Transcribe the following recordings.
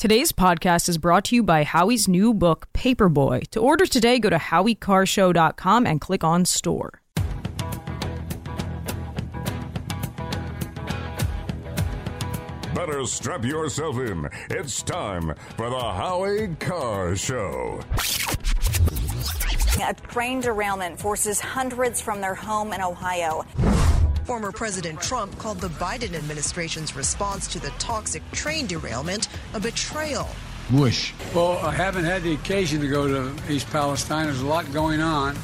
Today's podcast is brought to you by Howie's new book, Paperboy. To order today, go to howiecarrshow.com and click on store. Better strap yourself in. It's time for the Howie Carr Show. A train derailment forces hundreds from their home in Ohio. Former President Trump called the Biden administration's response to the toxic train derailment a betrayal. Bush. Well, I haven't had the occasion to go to East Palestine. There's a lot going on.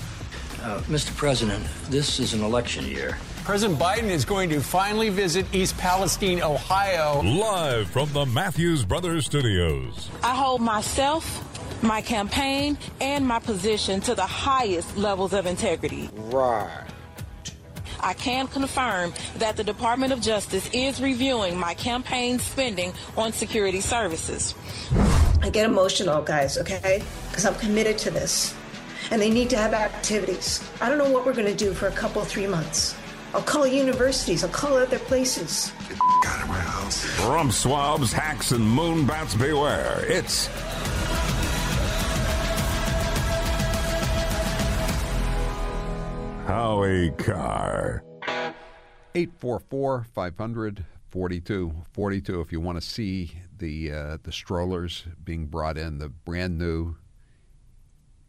Uh, Mr. President, this is an election year. President Biden is going to finally visit East Palestine, Ohio. Live from the Matthews Brothers Studios. I hold myself, my campaign, and my position to the highest levels of integrity. Right. I can confirm that the Department of Justice is reviewing my campaign spending on security services. I get emotional, guys, okay? Because I'm committed to this. And they need to have activities. I don't know what we're going to do for a couple, three months. I'll call universities, I'll call other places. Got of my house. Rump swabs, hacks, and moonbats beware. It's Howie Carr. 844 500 4242 if you want to see the uh, the strollers being brought in the brand new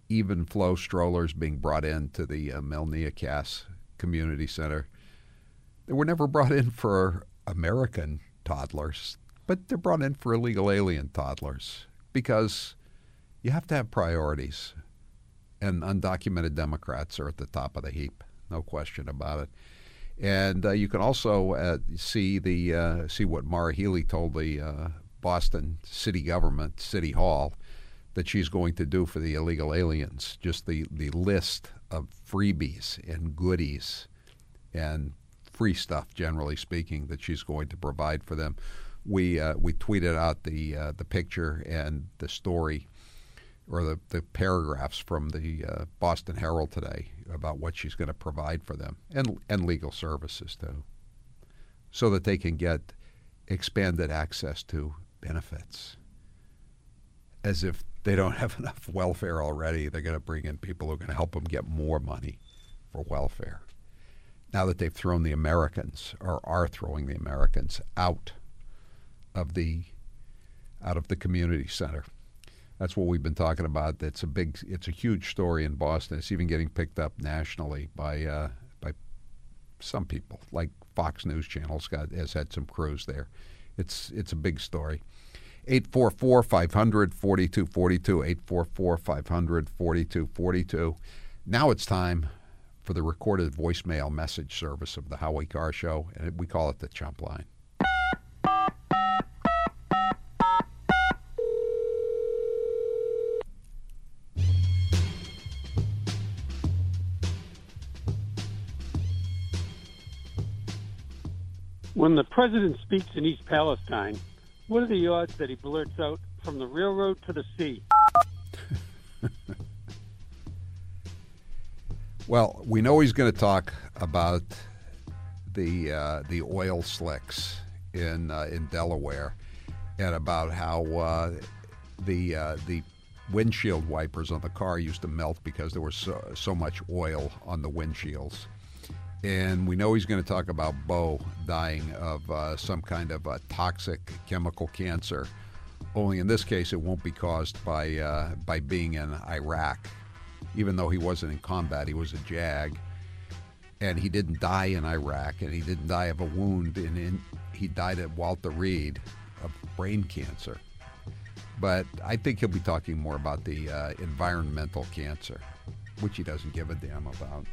Evenflo strollers being brought in to the uh, Melnea Cass Community Center. They were never brought in for American toddlers, but they're brought in for illegal alien toddlers because you have to have priorities. And undocumented Democrats are at the top of the heap, no question about it. And uh, you can also uh, see the uh, see what Maura Healey told the uh, Boston city government, City Hall, that she's going to do for the illegal aliens. Just the, the list of freebies and goodies and free stuff, generally speaking, that she's going to provide for them. We uh, we tweeted out the uh, the picture and the story or the, the paragraphs from the uh, Boston Herald today about what she's going to provide for them and and legal services too, so that they can get expanded access to benefits. As if they don't have enough welfare already, they're going to bring in people who are going to help them get more money for welfare. Now that they've thrown the Americans or are throwing the Americans out of the out of the community center. That's what we've been talking about. It's a big, it's a huge story in Boston. It's even getting picked up nationally by uh, by some people, like Fox News Channel's had some crews there. It's it's a big story. 844 500 4242 844 500 4242. Now it's time for the recorded voicemail message service of the Howie Carr Show, and we call it the Chump Line. When the president speaks in East Palestine, what are the odds that he blurts out from the railroad to the sea? Well, we know he's going to talk about the uh, the oil slicks in uh, in Delaware, and about how uh, the uh, the windshield wipers on the car used to melt because there was so, so much oil on the windshields. And we know he's going to talk about Bo dying of uh, some kind of a toxic chemical cancer. Only in this case, it won't be caused by uh, by being in Iraq even though he wasn't in combat, he was a JAG. And he didn't die in Iraq, and he didn't die of a wound. And in he died at Walter Reed of brain cancer. But I think he'll be talking more about the uh, environmental cancer, which he doesn't give a damn about.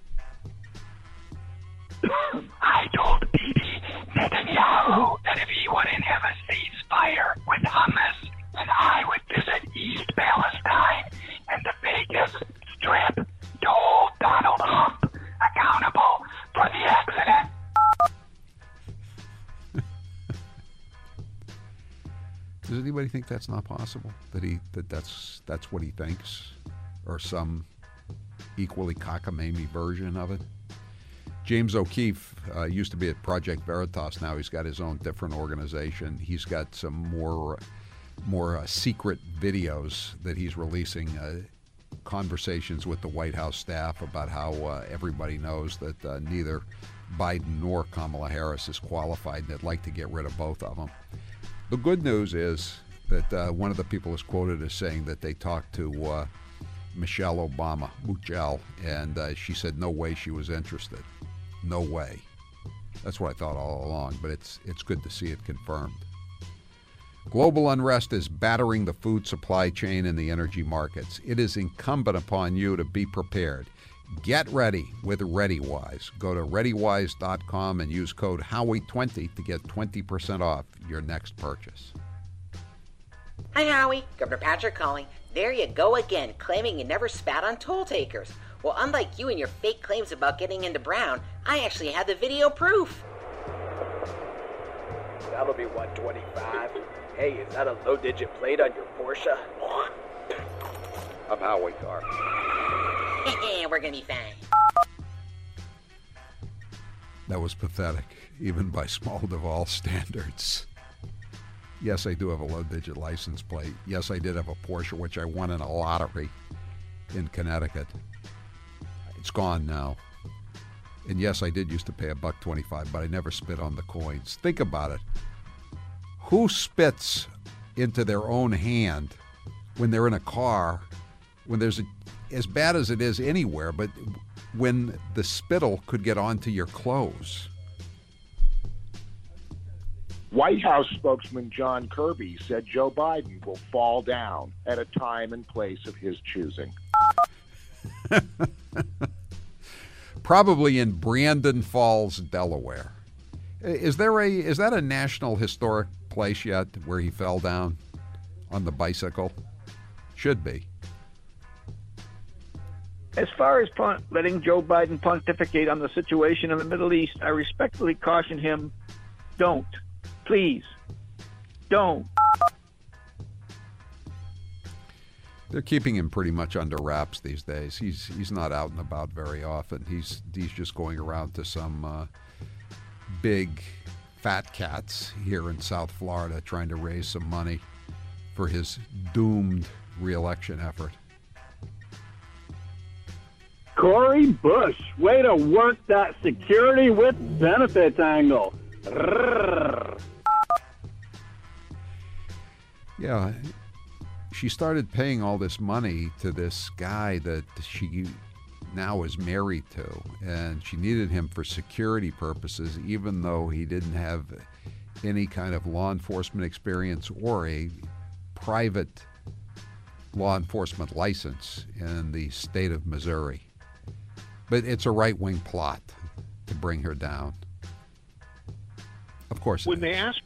I told Bibi Netanyahu that if he wouldn't have a ceasefire with Hamas, then I would visit East Palestine and the Vegas Strip to hold Donald Trump accountable for the accident. Does anybody think that's not possible? That he that that's that's what he thinks, or some equally cockamamie version of it? James O'Keefe uh, used to be at Project Veritas. Now he's got his own different organization. He's got some more more uh, secret videos that he's releasing. Uh, conversations with the White House staff about how uh, everybody knows that uh, neither Biden nor Kamala Harris is qualified, and they'd like to get rid of both of them. The good news is that uh, one of the people is quoted as saying that they talked to Michelle Obama, Michelle, and she said no way she was interested. No way. That's what I thought all along, but it's it's good to see it confirmed. Global unrest is battering the food supply chain and the energy markets. It is incumbent upon you to be prepared. Get ready with ReadyWise. Go to ReadyWise.com and use code Howie20 to get 20% off your next purchase. Hi, Howie. Governor Patrick calling. There you go again, claiming you never spat on toll takers. Well, unlike you and your fake claims about getting into Brown, I actually have the video proof. That'll be 125. Hey, is that a low digit plate on your Porsche? I'm Howie Carr. We're gonna be fine. That was pathetic, even by small Deval standards. Yes, I do have a low digit license plate. Yes, I did have a Porsche, which I won in a lottery in Connecticut. It's gone now. And yes, I did used to pay a buck 25, but I never spit on the coins. Think about it. Who spits into their own hand when they're in a car, when there's a, as bad as it is anywhere, but when the spittle could get onto your clothes? White House spokesman John Kirby said Joe Biden will fall down at a time and place of his choosing. Probably in Brandon Falls, Delaware. Is there a is that a national historic place yet where he fell down on the bicycle? Should be. As far as pon- letting Joe Biden pontificate on the situation in the Middle East, I respectfully caution him don't. Please. Don't. They're keeping him pretty much under wraps these days. He's he's not out and about very often. He's he's just going around to some uh, big fat cats here in South Florida trying to raise some money for his doomed reelection effort. Cori Bush, way to work that security with benefits angle. Yeah, she started paying all this money to this guy that she now is married to, and she needed him for security purposes, even though he didn't have any kind of law enforcement experience or a private law enforcement license in the state of Missouri. But it's a right wing plot to bring her down. Of course. When they asked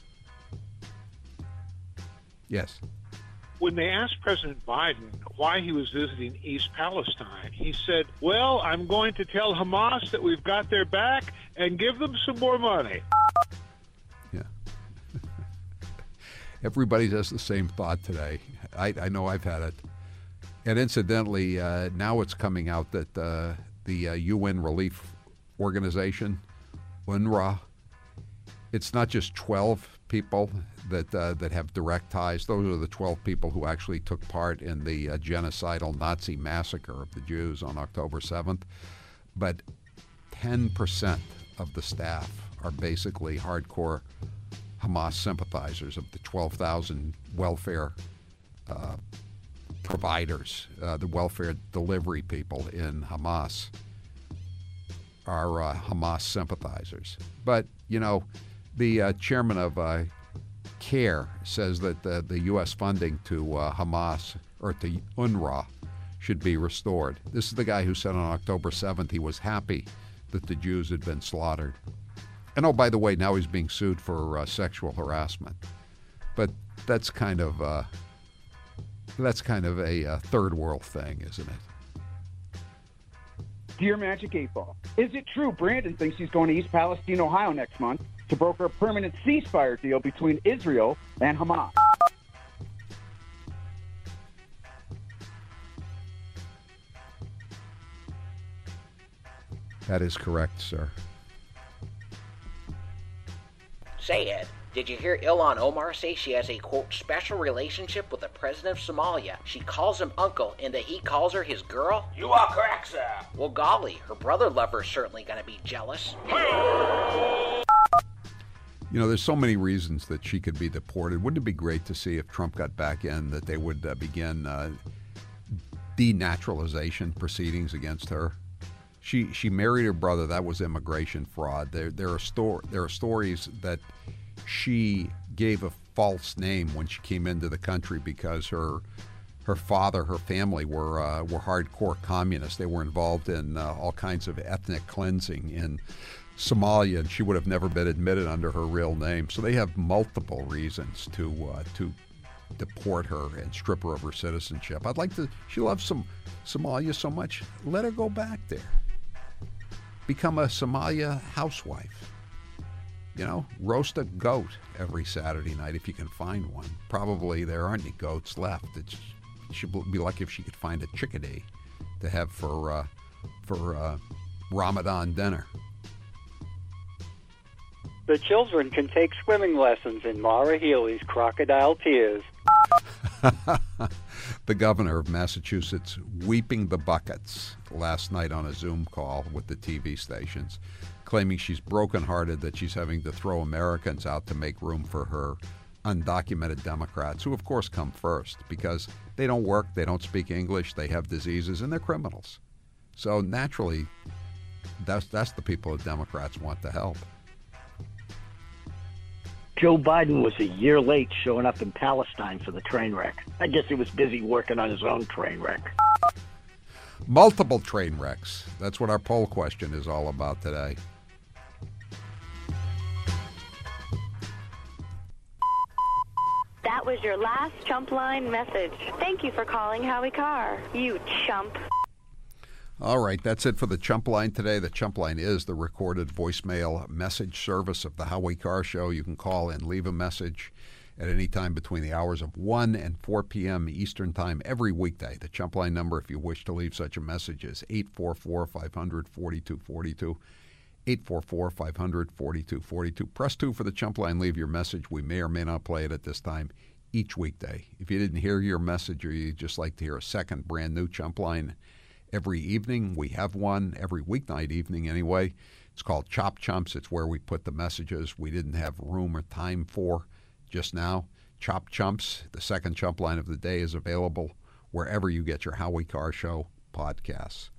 Yes. When they asked President Biden why he was visiting East Palestine, he said, Well, I'm going to tell Hamas that we've got their back and give them some more money. Yeah. Everybody has the same thought today. I, I know I've had it. And incidentally, uh, now it's coming out that uh, the uh, UN Relief Organization, UNRWA, it's not just 12 people that uh, that have direct ties. Those are the 12 people who actually took part in the uh, genocidal Nazi massacre of the Jews on October 7th. But 10% of the staff are basically hardcore Hamas sympathizers of the 12,000 welfare uh, providers, uh, the welfare delivery people in Hamas are uh, Hamas sympathizers. But, you know, the uh, chairman of uh, CAIR says that the, the U.S. funding to uh, Hamas or to UNRWA should be restored. This is the guy who said on October 7th he was happy that the Jews had been slaughtered. And oh, by the way, now he's being sued for uh, sexual harassment. But that's kind of uh, that's kind of a third world thing, isn't it? Dear Magic 8 Ball, is it true Brandon thinks he's going to East Palestine, Ohio next month to broker a permanent ceasefire deal between Israel and Hamas? That is correct, sir. Say, Ed, Did you hear Ilhan Omar say she has a quote special relationship with the president of Somalia? She calls him uncle and that he calls her his girl? You are correct, sir. Well, golly, her brother lover's certainly gonna be jealous. Hmm. You know, there's so many reasons that she could be deported. Wouldn't it be great to see if Trump got back in that they would uh, begin uh, denaturalization proceedings against her? She she married her brother. That was immigration fraud. There there are sto- there are stories that she gave a false name when she came into the country because her her father, her family were uh, were hardcore communists. They were involved in uh, all kinds of ethnic cleansing in Somalia, and she would have never been admitted under her real name. So they have multiple reasons to uh, to deport her and strip her of her citizenship. I'd like to. She loves some Somalia so much. Let her go back there. Become a Somalia housewife. You know, roast a goat every Saturday night if you can find one. Probably there aren't any goats left. It's, she'd be lucky if she could find a chickadee to have for uh, for uh, Ramadan dinner. The children can take swimming lessons in Maura Healey's Crocodile Tears. the governor of Massachusetts weeping the buckets last night on a Zoom call with the TV stations, claiming she's brokenhearted that she's having to throw Americans out to make room for her undocumented Democrats, who of course come first because they don't work, they don't speak English, they have diseases, and they're criminals. So naturally, that's that's the people that Democrats want to help. Joe Biden was a year late showing up in Palestine for the train wreck. I guess he was busy working on his own train wreck. Multiple train wrecks. That's what our poll question is all about today. That was your last chump line message. Thank you for calling Howie Carr. You chump. All right, that's it for the Chump Line today. The Chump Line is the recorded voicemail message service of the Howie Carr Show. You can call and leave a message at any time between the hours of 1 and 4 p.m. Eastern Time every weekday. The Chump Line number, if you wish to leave such a message, is 844 500 4242. 844 500 4242. Press 2 for the Chump Line. Leave your message. We may or may not play it at this time each weekday. If you didn't hear your message or you'd just like to hear a second brand new Chump Line, every evening. We have one every weeknight evening anyway. It's called Chop Chumps. It's where we put the messages we didn't have room or time for just now. Chop Chumps, the second chump line of the day, is available wherever you get your Howie Carr Show podcasts.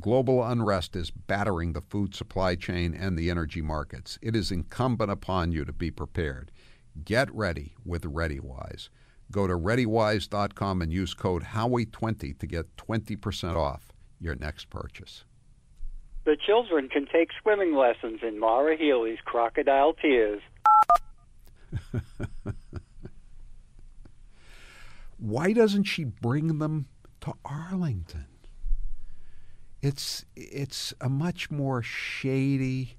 Global unrest is battering the food supply chain and the energy markets. It is incumbent upon you to be prepared. Get ready with ReadyWise. Go to ReadyWise.com and use code Howie20 to get 20% off your next purchase. The children can take swimming lessons in Maura Healey's Crocodile Tears. Why doesn't she bring them to Arlington? It's it's a much more shady,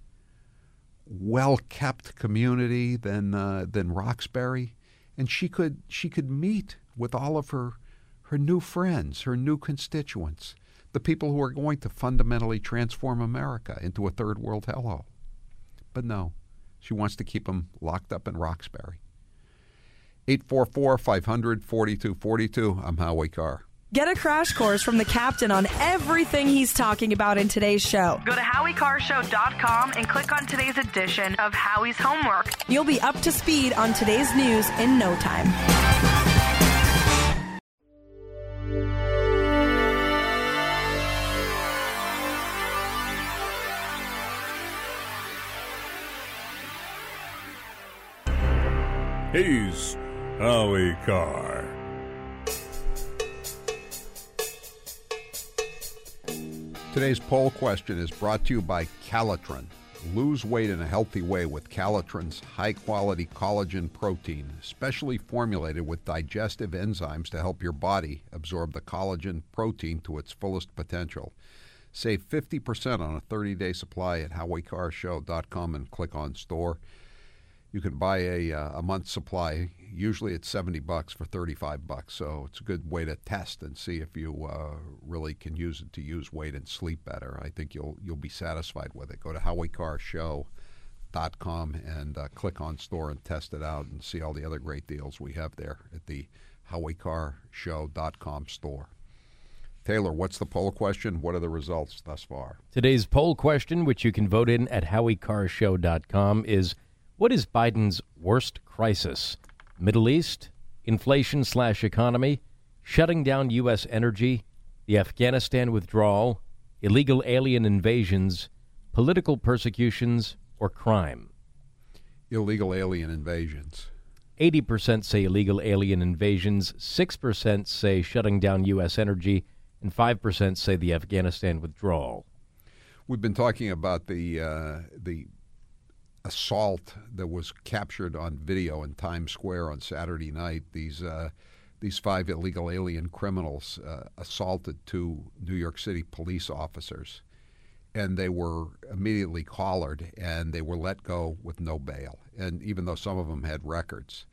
well kept community than uh, than Roxbury and she could she could meet with all of her her new friends, her new constituents, the people who are going to fundamentally transform America into a third world hellhole. But no, she wants to keep them locked up in Roxbury. 844 500 4242. I'm Howie Carr. Get a crash course from the captain on everything he's talking about in today's show. Go to HowieCarrShow.com and click on today's edition of Howie's Homework. You'll be up to speed on today's news in no time. He's Howie Carr. Today's poll question is brought to you by Calitrin. Lose weight in a healthy way with Calitrin's high quality collagen protein, specially formulated with digestive enzymes to help your body absorb the collagen protein to its fullest potential. Save 50% on a 30 day supply at HowieCarrShow.com and click on store. You can buy a, uh, a month supply. Usually it's 70 bucks for 35 bucks. So it's a good way to test and see if you uh, really can use it to use weight and sleep better. I think you'll you'll be satisfied with it. Go to HowieCarrShow.com and uh, click on store and test it out and see all the other great deals we have there at the HowieCarrShow.com store. Taylor, what's the poll question? What are the results thus far? Today's poll question, which you can vote in at HowieCarrShow.com, is What is Biden's worst crisis? Middle East, inflation slash economy, shutting down U.S. energy, the Afghanistan withdrawal, illegal alien invasions, political persecutions, or crime? Illegal alien invasions. 80% say illegal alien invasions, 6% say shutting down U.S. energy, and 5% say the Afghanistan withdrawal. We've been talking about the uh, the assault that was captured on video in Times Square on Saturday night. These uh, these five illegal alien criminals uh, assaulted two New York City police officers, and they were immediately collared and they were let go with no bail. And even though some of them had records,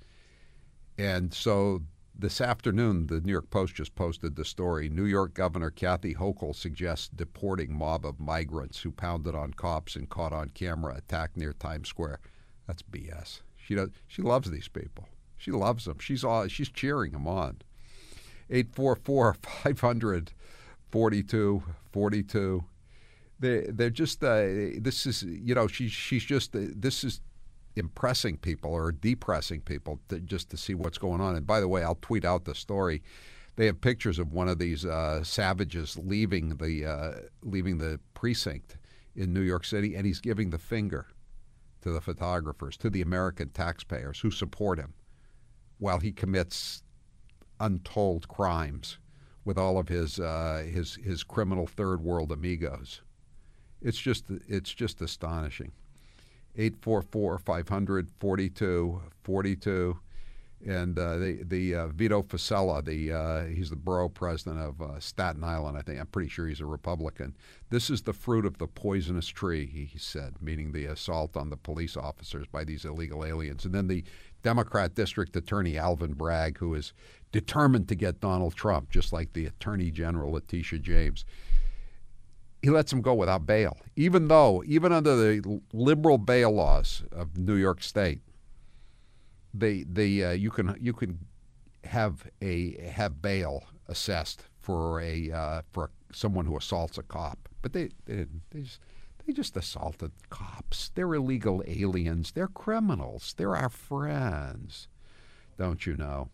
and so this afternoon, the New York Post just posted the story. New York Governor Kathy Hochul suggests deporting mob of migrants who pounded on cops and caught on camera attack near Times Square. That's BS. She does. She loves these people. She loves them. She's all. She's cheering them on. 844 500 42 42. They, they're just, uh, this is, you know, she, she's just, uh, this is impressing people or depressing people to, just to see what's going on. And by the way, I'll tweet out the story. They have pictures of one of these uh, savages leaving the uh, leaving the precinct in New York City, and he's giving the finger to the photographers, to the American taxpayers who support him, while he commits untold crimes with all of his uh, his his criminal third world amigos. It's just it's just astonishing. 844 500 42 42. And uh, the the uh, Vito Fossella, the uh, he's the borough president of uh, Staten Island. I think I'm pretty sure he's a Republican. This is the fruit of the poisonous tree, he said, meaning the assault on the police officers by these illegal aliens. And then the Democrat district attorney Alvin Bragg, who is determined to get Donald Trump, just like the Attorney General Letitia James he lets him go without bail, even though, even under the liberal bail laws of New York State, they they uh, you can you can have a have bail assessed for a uh, for someone who assaults a cop, but they they, they just they just assaulted cops. They're illegal aliens. They're criminals. They're our friends, don't you know?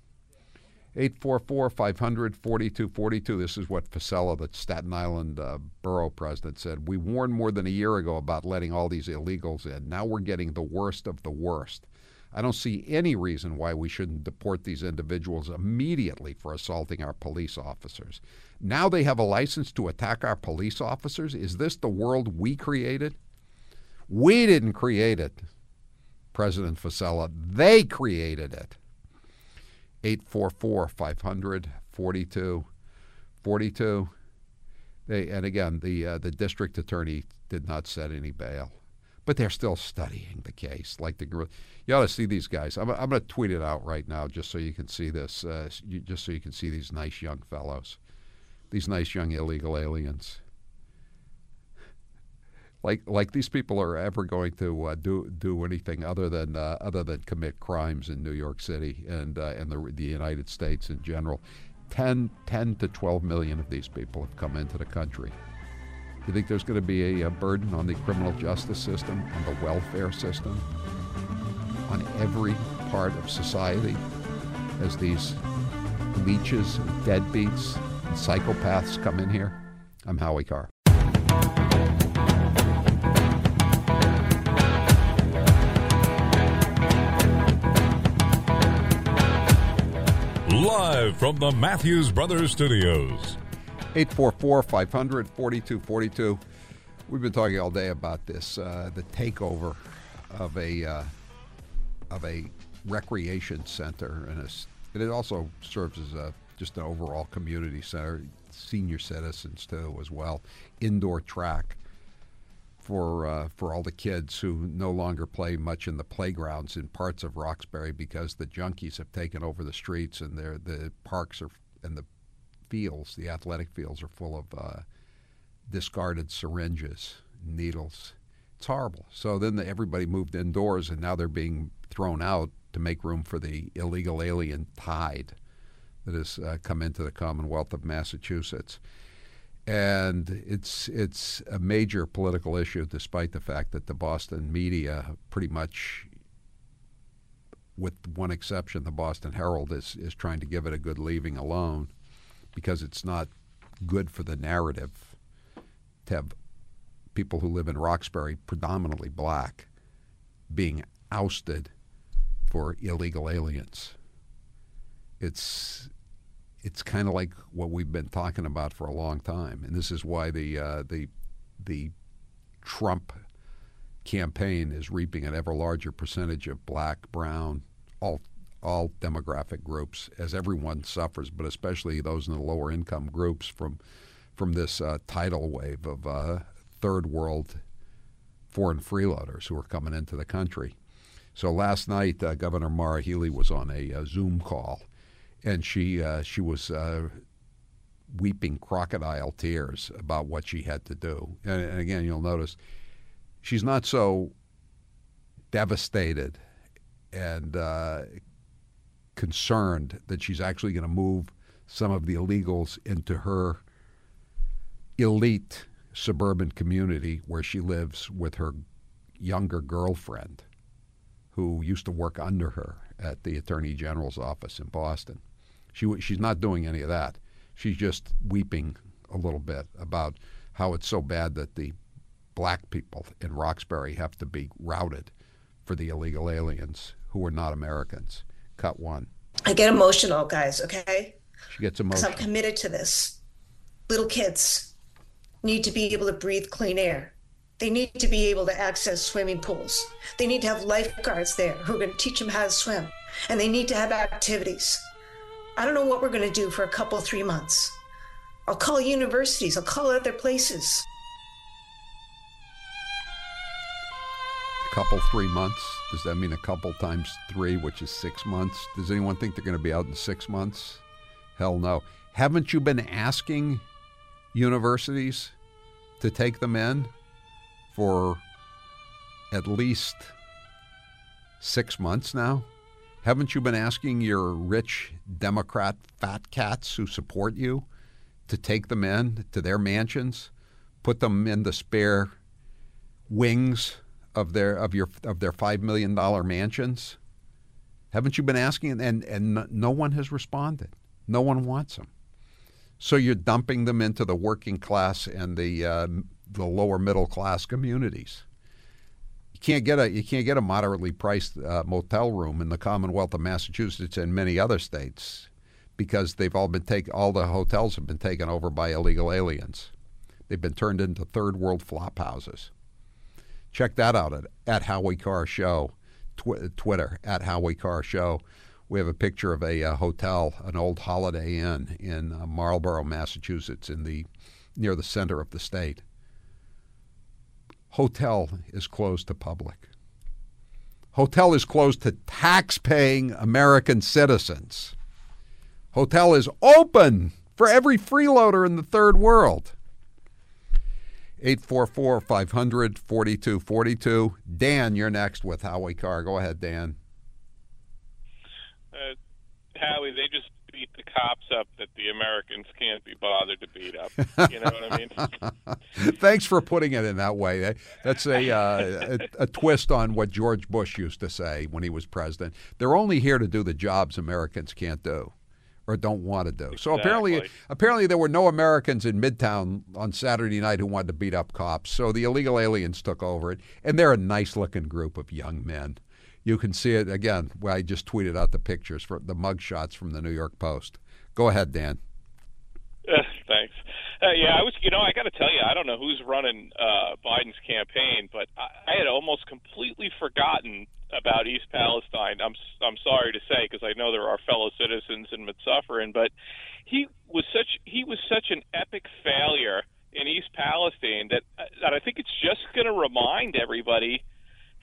844 500 4242. This is what Fossella, the Staten Island uh, borough president, said. We warned more than a year ago about letting all these illegals in. Now we're getting the worst of the worst. I don't see any reason why we shouldn't deport these individuals immediately for assaulting our police officers. Now they have a license to attack our police officers? Is this the world we created? We didn't create it, President Fossella. They created it. 844 500 42 42. They, and again, the, uh, the district attorney did not set any bail. But they're still studying the case. Like the, you ought to see these guys. I'm, I'm going to tweet it out right now, just so you can see this. Uh, you, just so you can see these nice young fellows, these nice young illegal aliens like like these people are ever going to uh, do do anything other than uh, other than commit crimes in New York City and uh, and the the United States in general. 10, 10 to 12 million of these people have come into the country. You think there's going to be a, a burden on the criminal justice system, on the welfare system, on every part of society as these leeches, deadbeats, and psychopaths come in here? I'm Howie Carr. Live from the Matthews Brothers Studios. 844 500 4242. We've been talking all day about this uh, the takeover of a uh, of a recreation center and, and it also serves as a just an overall community center senior citizens too as well indoor track for uh, for all the kids who no longer play much in the playgrounds in parts of Roxbury because the junkies have taken over the streets and the parks are and the fields, the athletic fields, are full of uh, discarded syringes, needles. It's horrible. So then the, everybody moved indoors, and now they're being thrown out to make room for the illegal alien tide that has uh, come into the Commonwealth of Massachusetts. And it's it's a major political issue, despite the fact that the Boston media, pretty much, with one exception, the Boston Herald is is trying to give it a good leaving alone, because it's not good for the narrative to have people who live in Roxbury, predominantly black, being ousted for illegal aliens. It's it's kind of like what we've been talking about for a long time, and this is why the uh, the the Trump campaign is reaping an ever larger percentage of black, brown, all all demographic groups as everyone suffers, but especially those in the lower income groups from from this uh, tidal wave of uh, third world foreign freeloaders who are coming into the country. So last night, uh, Governor Maura Healey was on a, a Zoom call and she uh, she was uh, weeping crocodile tears about what she had to do. And, and, again, you'll notice she's not so devastated and uh, concerned that she's actually going to move some of the illegals into her elite suburban community where she lives with her younger girlfriend who used to work under her at the attorney general's office in Boston. She she's not doing any of that. She's just weeping a little bit about how it's so bad that the black people in Roxbury have to be routed for the illegal aliens who are not Americans. Cut one. I get emotional, guys, okay? She gets Because emotional. I'm committed to this. Little kids need to be able to breathe clean air. They need to be able to access swimming pools. They need to have lifeguards there who are going to teach them how to swim. And they need to have activities. I don't know what we're going to do for a couple, three months. I'll call universities, I'll call other places. A couple, three months. Does that mean a couple times three, which is six months? Does anyone think they're going to be out in six months? Hell no. Haven't you been asking universities to take them in for at least six months now? Haven't you been asking your rich Democrat fat cats who support you to take them in to their mansions, put them in the spare wings of their of your of their five million dollar mansions? Haven't you been asking? And and no one has responded. No one wants them. So you're dumping them into the working class and the uh, the lower middle class communities. You can't get a you can't get a moderately priced uh, motel room in the Commonwealth of Massachusetts and many other states because they've all been taken. All the hotels have been taken over by illegal aliens. They've been turned into third world flop houses. Check that out at, at Howie Carr Show, tw- Twitter at Howie Carr Show. We have a picture of a uh, hotel, an old Holiday Inn in uh, Marlborough, Massachusetts, in the near the center of the state. Hotel is closed to public. Hotel is closed to tax-paying American citizens. Hotel is open for every freeloader in the third world. 844 500 4242. Dan, you're next with Howie Carr. Go ahead, Dan. Uh, Howie, they just beat the cops up that the Americans can't be bothered to beat up. You know what I mean? Thanks for putting it in that way. That's a, uh, a, a twist on what George Bush used to say when he was president. They're only here to do the jobs Americans can't do or don't want to do. So apparently, apparently there were no Americans in Midtown on Saturday night who wanted to beat up cops. So the illegal aliens took over it, and they're a nice-looking group of young men. You can see it again. I just tweeted out the pictures for the mug shots from the New York Post. Go ahead, Dan. Uh, thanks. Uh, yeah, I was. You know, I got to tell you, I don't know who's running uh, Biden's campaign, but I, I had almost completely forgotten about East Palestine. I'm I'm sorry to say because I know there are fellow citizens in Mitzufferin, but he was such he was such an epic failure in East Palestine that that I think it's just going to remind everybody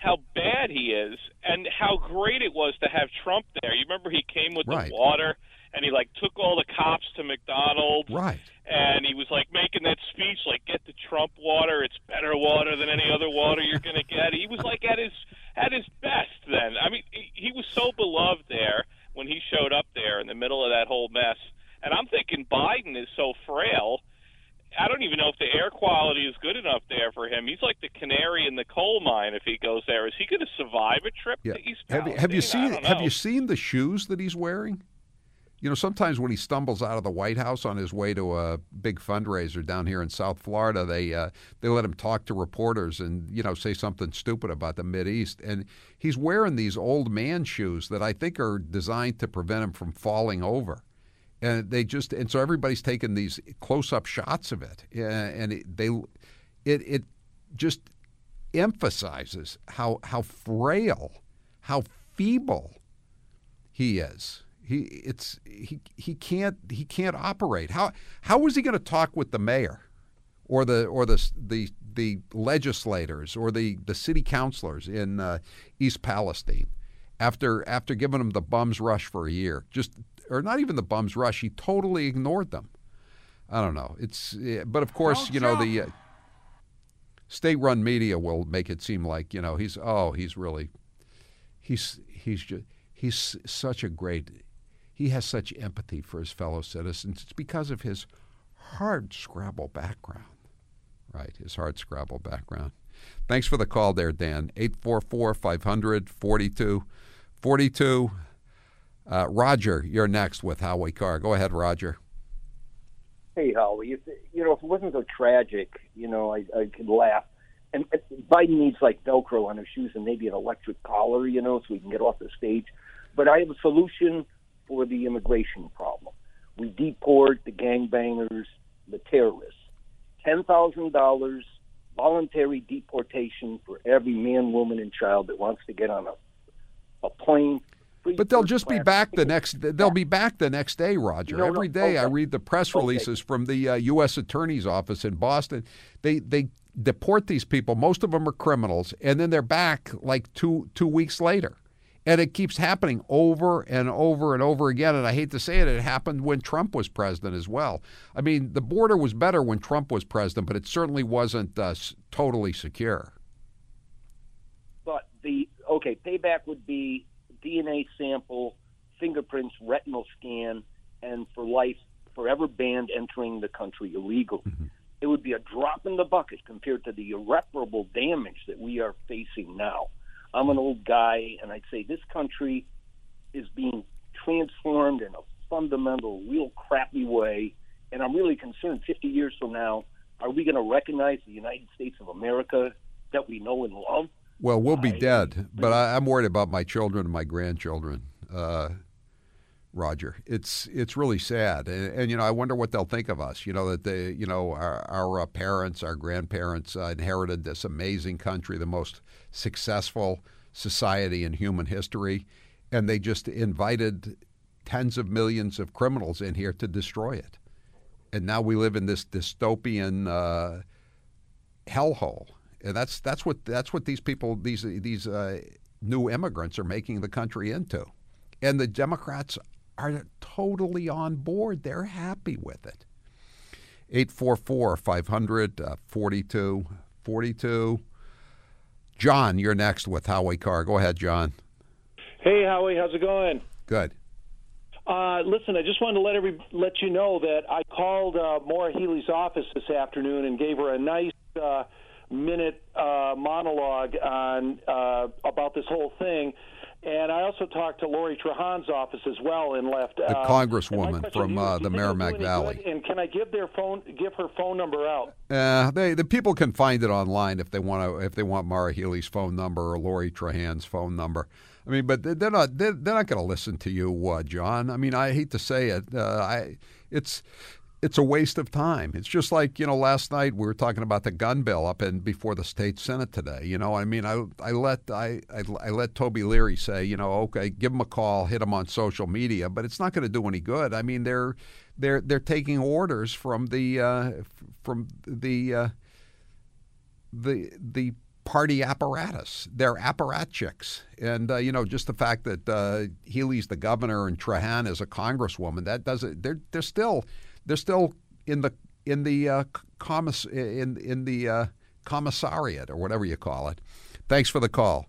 how bad he is and how great it was to have Trump there. You remember he came with Right. the water and he like took all the cops to McDonald's. Right. and he was like making that speech, like "Get the Trump water. It's better water than any other water you're going to get." He was like at his at his best then. I mean, he, he was so beloved there when he showed up there in the middle of that whole mess. And I'm thinking Biden is so frail. I don't even know if the air quality is good enough there for him. He's like the canary in the coal mine if he goes there. Is he going to survive a trip Yeah. to East Have you, have you seen Have you seen the shoes that he's wearing? You know, sometimes when he stumbles out of the White House on his way to a big fundraiser down here in South Florida, they uh, they let him talk to reporters and you know say something stupid about the Mid East, and he's wearing these old man shoes that I think are designed to prevent him from falling over. And they just and so everybody's taking these close up shots of it, and it, they it it just emphasizes how how frail, how feeble he is. He it's he he can't he can't operate. How how is he going to talk with the mayor, or the or the the the legislators or the the city councilors in uh, East Palestine after after giving them the bums rush for a year? Just or not even the bums rush. He totally ignored them. I don't know. It's eh, but of course you know the. Uh, state-run media will make it seem like you know he's oh he's really he's he's just he's such a great he has such empathy for his fellow citizens it's because of his hard scrabble background right his hard scrabble background thanks for the call there dan 844-500-4242 uh, roger you're next with howie carr go ahead roger Hey, Howie, if, you know, if it wasn't so tragic, you know, I, I could laugh. And Biden needs like Velcro on his shoes and maybe an electric collar, you know, so he can get off the stage. But I have a solution for the immigration problem. We deport the gangbangers, the terrorists. Ten thousand dollars voluntary deportation for every man, woman, and child that wants to get on a a plane. Free But they'll just be back the next. They'll be back the next day, Roger. No, no, Every day I read the press releases from the uh, U.S. Attorney's Office in Boston. They they deport these people. Most of them are criminals, and then they're back like two two weeks later, and it keeps happening over and over and over again. And I hate to say it, it happened when Trump was president as well. I mean, the border was better when Trump was president, but it certainly wasn't uh, s- totally secure. But the okay, payback would be DNA sample, fingerprints, retinal scan, and for life, forever banned entering the country illegally. Mm-hmm. It would be a drop in the bucket compared to the irreparable damage that we are facing now. I'm an old guy, and I'd say this country is being transformed in a fundamental, real crappy way. And I'm really concerned 50 years from now, are we going to recognize the United States of America that we know and love? Well, we'll be dead, but I, I'm worried about my children and my grandchildren. Uh, Roger, it's it's really sad, and, and you know I wonder what they'll think of us. You know that they, you know, our, our uh, parents, our grandparents uh, inherited this amazing country, the most successful society in human history, and they just invited tens of millions of criminals in here to destroy it, and now we live in this dystopian uh, hellhole, and that's that's what that's what these people these these uh, new immigrants are making the country into, and the Democrats are totally on board. They're happy with it. 844 500 42 42. John, you're next with Howie Carr. Go ahead, John. Hey, Howie, how's it going? Good. Uh, listen, I just wanted to let every let you know that I called uh, Maura Healey's office this afternoon and gave her a nice uh, minute uh, monologue on uh, about this whole thing. And I also talked to Lori Trahan's office as well and left. The uh, Congresswoman question from you, uh, the you think it'll do Merrimack Valley. good? And can I give their phone, give her phone number out? Uh, they the people can find it online if they want to if they want Maura Healey's phone number or Lori Trahan's phone number. I mean, but they- they're not they're, they're not going to listen to you, uh, John. I mean, I hate to say it, uh, I it's it's a waste of time. It's just like you know, last night we were talking about the gun bill up in before the state senate today. You know, I mean, I I let I I, I let Toby Leary say, you know, okay, give him a call, hit him on social media, but it's not going to do any good. I mean, they're they're they're taking orders from the uh, from the uh, the the party apparatus. They're apparatchiks, and uh, you know just the fact that uh, Healey's the governor and Trahan is a congresswoman that doesn't. They're they're still they're still in the in the uh, commiss in in the uh, commissariat or whatever you call it. Thanks for the call.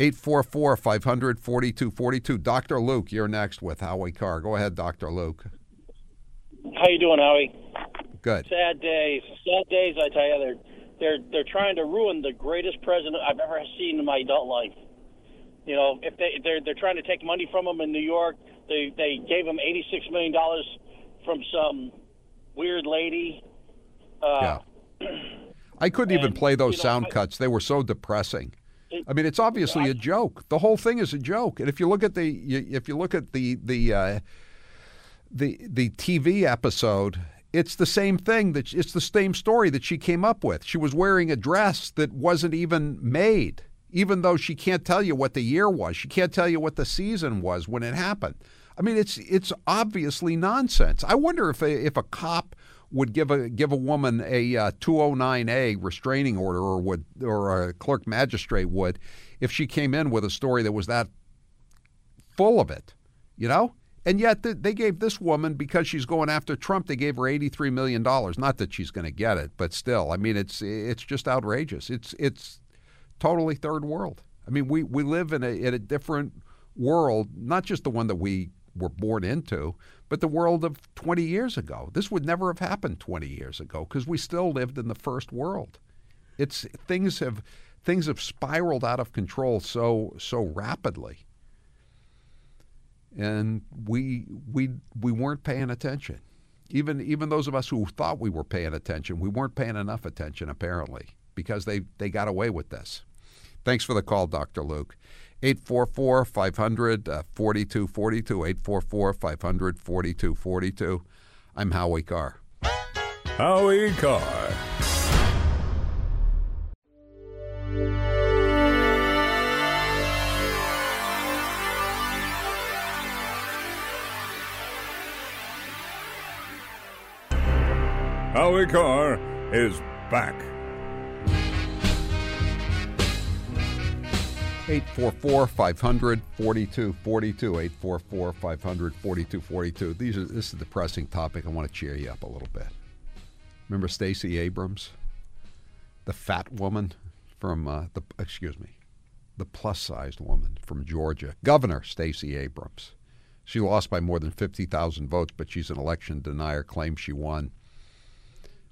844 500 4242. Dr. Luke, you're next with Howie Carr. Go ahead, Dr. Luke. How you doing, Howie? Good. Sad days. Sad days, I tell you. They're they're they're trying to ruin the greatest president I've ever seen in my adult life. You know, if they they're they're trying to take money from him in New York, they they gave him eighty six million dollars from some weird lady. Uh, yeah. I couldn't even play those you know, sound I- cuts. They were so depressing. It- I mean, it's obviously a joke. The whole thing is a joke. And if you look at the you- if you look at the the uh, the the TV episode, it's the same thing that it's the same story that she came up with. She was wearing a dress that wasn't even made, even though she can't tell you what the year was. She can't tell you what the season was when it happened. I mean, it's it's obviously nonsense. I wonder if a, if a cop would give a give a woman a uh, 209A restraining order, or would or a clerk magistrate would, if she came in with a story that was that full of it, you know. And yet th- they gave this woman because she's going after Trump. They gave her eighty-three million dollars. Not that she's going to get it, but still, I mean, it's it's just outrageous. It's it's totally third world. I mean, we we live in a in a different world, not just the one that we were born into, but the world of twenty years ago. This would never have happened twenty years ago because we still lived in the first world. It's things have things have spiraled out of control so so rapidly and we we we weren't paying attention. Even even those of us who thought we were paying attention, we weren't paying enough attention apparently because they they got away with this. Thanks for the call, Dr. Luke. 844 500 uh, 4242 844 500 4242. I'm Howie Carr. Howie Carr. Howie Carr is back. 844 500 4242. 844 500 4242. These are This is a depressing topic. I want to cheer you up a little bit. Remember Stacey Abrams? The fat woman from, uh, the excuse me, the plus sized woman from Georgia. Governor Stacey Abrams. She lost by more than 50,000 votes, but she's an election denier, claims she won.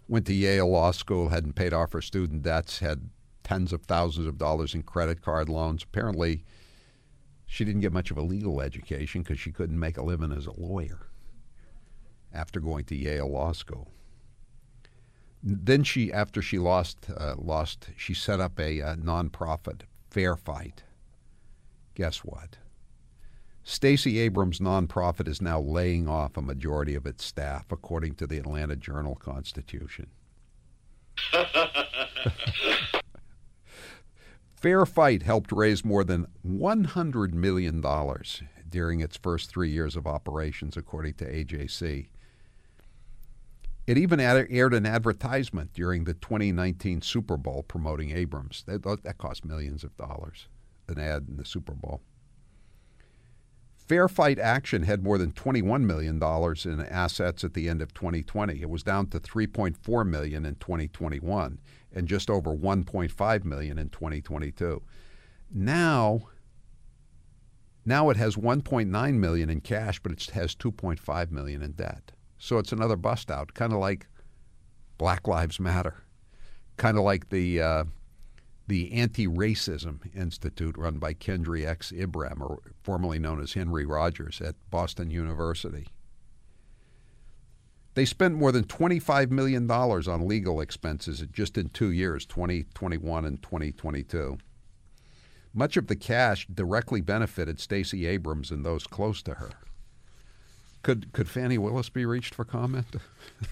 Went to Yale Law School, hadn't paid off her student debts, had tens of thousands of dollars in credit card loans. Apparently, she didn't get much of a legal education because she couldn't make a living as a lawyer after going to Yale Law School. Then she, after she lost, uh, lost, she set up a uh, nonprofit, Fair Fight. Guess what? Stacey Abrams' nonprofit is now laying off a majority of its staff, according to the Atlanta Journal Constitution. Fair Fight helped raise more than $100 million during its first three years of operations, according to AJC. It even aired an advertisement during the 2019 Super Bowl promoting Abrams. That, that cost millions of dollars, an ad in the Super Bowl. Fair Fight Action had more than $21 million in assets at the end of 2020. It was down to 3.4 million in 2021 and just over 1.5 million in 2022. Now, now it has 1.9 million in cash, but it has 2.5 million in debt. So it's another bust out, kind of like Black Lives Matter, kind of like the uh, the Anti-Racism Institute run by Kendry X. Ibrahim, or formerly known as Henry Rogers at Boston University. They spent more than $25 million on legal expenses just in two years, 2021 and 2022. Much of the cash directly benefited Stacey Abrams and those close to her. Could could Fani Willis be reached for comment?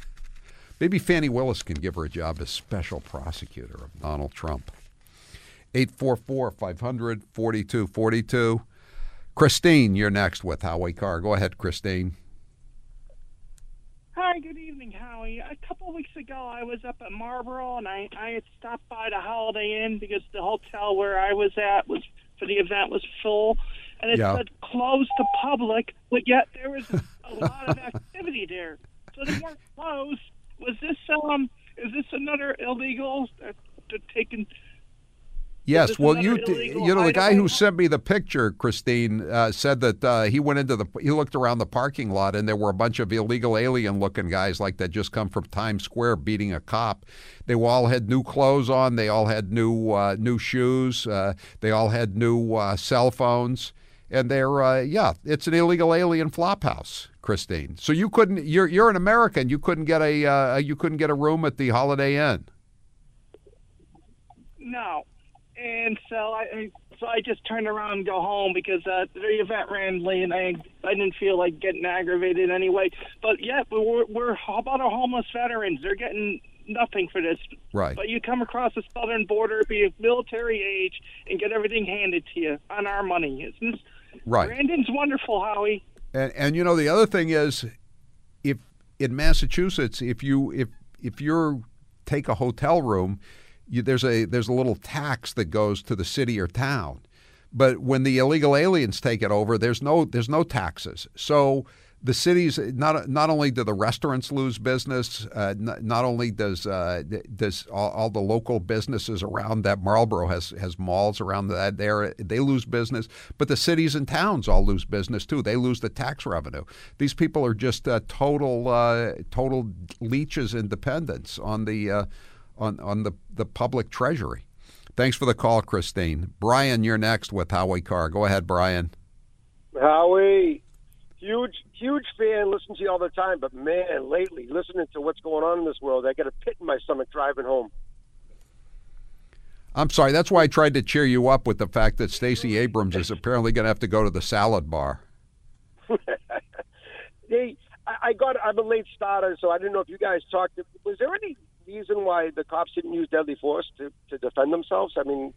Maybe Fani Willis can give her a job as special prosecutor of Donald Trump. 844 500 4242. Christine, you're next with Howie Carr. Go ahead, Christine. Hi, good evening, Howie. A couple weeks ago, I was up at Marlborough, and I, I had stopped by the Holiday Inn because the hotel where I was at was for the event was full, and it Yeah. said closed to public, but yet there was a lot of activity there. So they weren't closed, was this um is this another illegal uh, to taking? Yes, well, you you know the guy who sent me the picture, Christine, uh, said that uh, he went into the he looked around the parking lot and there were a bunch of illegal alien looking guys like that just come from Times Square beating a cop. They all had new clothes on. They all had new uh, new shoes. Uh, they all had new uh, cell phones. And they're uh, yeah, it's an illegal alien flop house, Christine. So you couldn't you're you're an American. You couldn't get a uh, you couldn't get a room at the Holiday Inn. No, and so I so I just turned around and go home because uh, the event ran late and I I didn't feel like getting aggravated anyway. But yeah, but we're we're how about our homeless veterans? They're getting nothing for this. Right. But you come across the southern border, be of military age, and get everything handed to you on our money. Isn't this, Right. Brandon's wonderful, Howie. And and you know the other thing is, if in Massachusetts, if you if if you're take a hotel room, you, there's a there's a little tax that goes to the city or town. But when the illegal aliens take it over, there's no there's no taxes. So the cities not not only do the restaurants lose business, uh, not, not only does uh, does all, all the local businesses around that Marlborough has has malls around that there they lose business, but the cities and towns all lose business too. They lose the tax revenue. These people are just uh, total uh, total leeches and dependents on the uh, on on the the public treasury. Thanks for the call, Christine. Brian, you're next with Howie Carr. Go ahead, Brian. Howie, huge, huge fan. Listen to you all the time, but man, lately, listening to what's going on in this world, I got a pit in my stomach driving home. I'm sorry. That's why I tried to cheer you up with the fact that Stacey Abrams is apparently going to have to go to the salad bar. Hey, I, I got. I'm a late starter, so I didn't know if you guys talked. Was there any reason why the cops didn't use deadly force to, to defend themselves? I mean,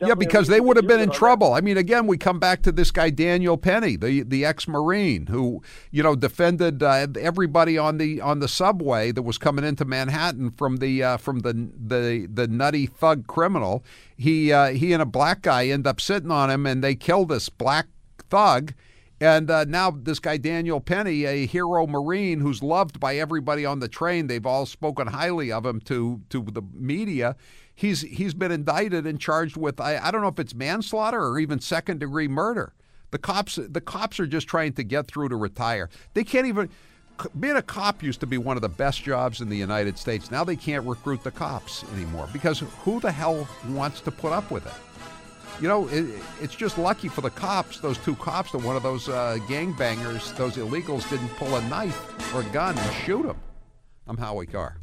Yeah, because they would have been in trouble. I mean, again, we come back to this guy Daniel Penny, the the ex-marine, who you know defended uh, everybody on the on the subway that was coming into Manhattan from the uh, from the the the nutty thug criminal. He uh, he and a black guy end up sitting on him, and they kill this black thug. And uh, now this guy Daniel Penny, a hero Marine who's loved by everybody on the train, they've all spoken highly of him to to the media. He's he's been indicted and charged with I, I don't know if it's manslaughter or even second degree murder. The cops the cops are just trying to get through to retire. They can't even being a cop used to be one of the best jobs in the United States. Now they can't recruit the cops anymore because who the hell wants to put up with it? You know, it, it's just lucky for the cops, those two cops, that one of those uh, gangbangers, those illegals, didn't pull a knife or a gun and shoot him. I'm Howie Carr.